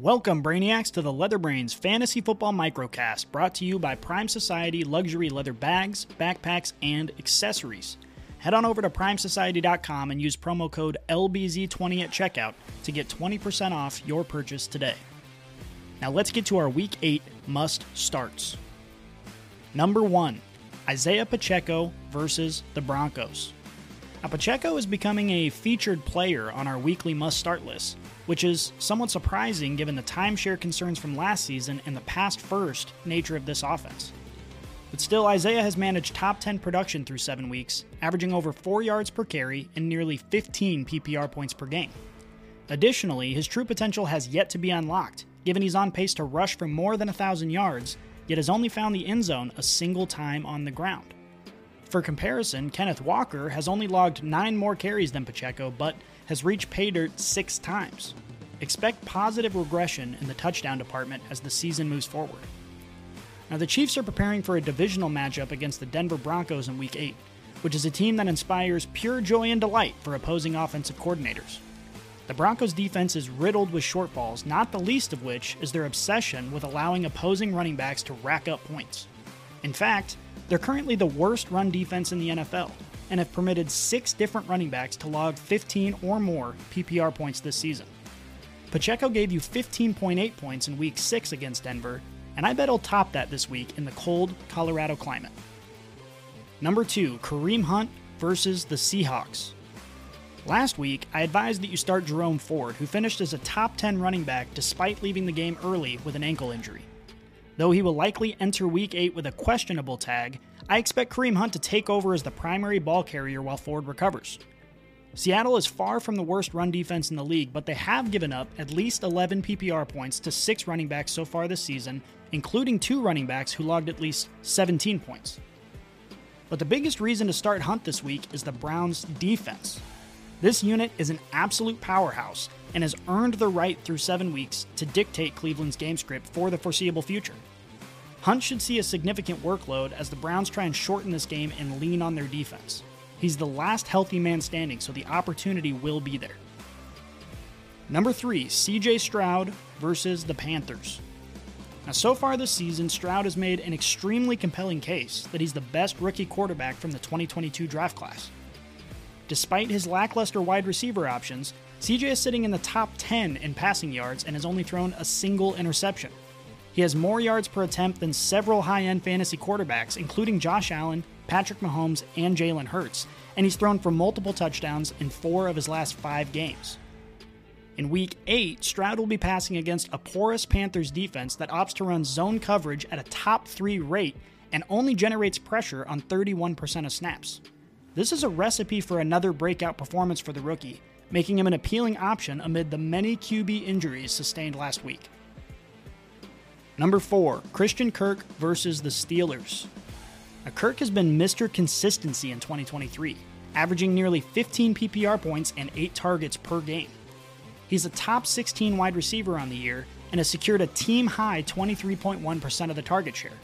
Welcome, Brainiacs, to the LeatherBrainz Fantasy Football Microcast, brought to you by Prime Society Luxury Leather Bags, Backpacks, and Accessories. Head on over to primesociety.com and use promo code LBZ20 at checkout to get 20% off your purchase today. Now let's get to our Week 8 must starts. Number 1 Isaiah Pacheco versus the Broncos. Now, Pacheco is becoming a featured player on our weekly must start list, which is somewhat surprising given the timeshare concerns from last season and the pass first nature of this offense. But still, Isaiah has managed top 10 production through seven weeks, averaging over 4 yards per carry and nearly 15 PPR points per game. Additionally, his true potential has yet to be unlocked, given he's on pace to rush for more than 1,000 yards, yet has only found the end zone a single time on the ground. For comparison, Kenneth Walker has only logged 9 more carries than Pacheco, but has reached pay dirt 6 times. Expect positive regression in the touchdown department as the season moves forward. Now, the Chiefs are preparing for a divisional matchup against the Denver Broncos in Week 8, which is a team that inspires pure joy and delight for opposing offensive coordinators. The Broncos' defense is riddled with shortfalls, not the least of which is their obsession with allowing opposing running backs to rack up points. In fact, they're currently the worst run defense in the NFL and have permitted six different running backs to log 15 or more PPR points this season. Pacheco gave you 15.8 points in Week 6 against Denver, and I bet he'll top that this week in the cold Colorado climate. Number 2, Kareem Hunt versus the Seahawks. Last week, I advised that you start Jerome Ford, who finished as a top 10 running back despite leaving the game early with an ankle injury. Though he will likely enter Week 8 with a questionable tag, I expect Kareem Hunt to take over as the primary ball carrier while Ford recovers. Seattle is far from the worst run defense in the league, but they have given up at least 11 PPR points to six running backs so far this season, including two running backs who logged at least 17 points. But the biggest reason to start Hunt this week is the Browns' defense. This unit is an absolute powerhouse and has earned the right through seven weeks to dictate Cleveland's game script for the foreseeable future. Hunt should see a significant workload as the Browns try and shorten this game and lean on their defense. He's the last healthy man standing, so the opportunity will be there. Number three, CJ Stroud versus the Panthers. Now, so far this season, Stroud has made an extremely compelling case that he's the best rookie quarterback from the 2022 draft class. Despite his lackluster wide receiver options, CJ is sitting in the top 10 in passing yards and has only thrown a single interception. He has more yards per attempt than several high end fantasy quarterbacks, including Josh Allen, Patrick Mahomes, and Jalen Hurts, and he's thrown for multiple touchdowns in four of his last five games. In week 8, Stroud will be passing against a porous Panthers defense that opts to run zone coverage at a top 3 rate and only generates pressure on 31% of snaps. This is a recipe for another breakout performance for the rookie, making him an appealing option amid the many QB injuries sustained last week. Number 4, Christian Kirk versus the Steelers. Now, Kirk has been Mr. Consistency in 2023, averaging nearly 15 PPR points and 8 targets per game. He's a top 16 wide receiver on the year and has secured a team high 23.1% of the target share.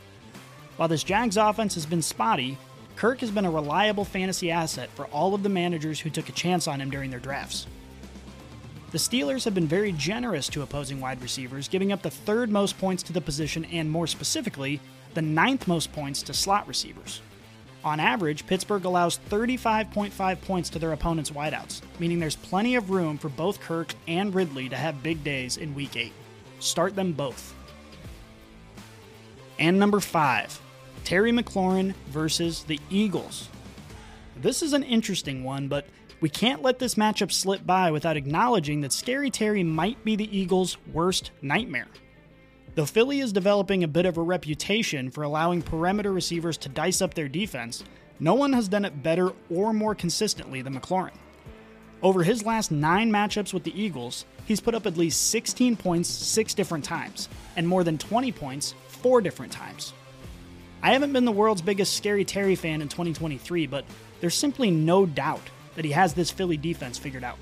While this Jags offense has been spotty, Kirk has been a reliable fantasy asset for all of the managers who took a chance on him during their drafts. The Steelers have been very generous to opposing wide receivers, giving up the third most points to the position and, more specifically, the ninth most points to slot receivers. On average, Pittsburgh allows 35.5 points to their opponent's wideouts, meaning there's plenty of room for both Kirk and Ridley to have big days in Week 8. Start them both. And number 5, Terry McLaurin versus the Eagles. This is an interesting one, but we can't let this matchup slip by without acknowledging that Scary Terry might be the Eagles' worst nightmare. Though Philly is developing a bit of a reputation for allowing perimeter receivers to dice up their defense, no one has done it better or more consistently than McLaurin. Over his last nine matchups with the Eagles, he's put up at least 16 points six different times, and more than 20 points four different times. I haven't been the world's biggest Scary Terry fan in 2023, but there's simply no doubt that he has this Philly defense figured out.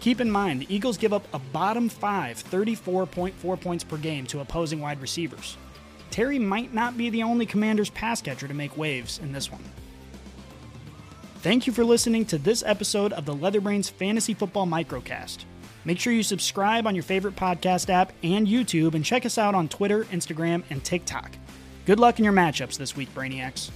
Keep in mind, the Eagles give up a bottom five 34.4 points per game to opposing wide receivers. Terry might not be the only Commanders pass catcher to make waves in this one. Thank you for listening to this episode of the LeatherBrainz Fantasy Football Microcast. Make sure you subscribe on your favorite podcast app and YouTube and check us out on Twitter, Instagram, and TikTok. Good luck in your matchups this week, Brainiacs.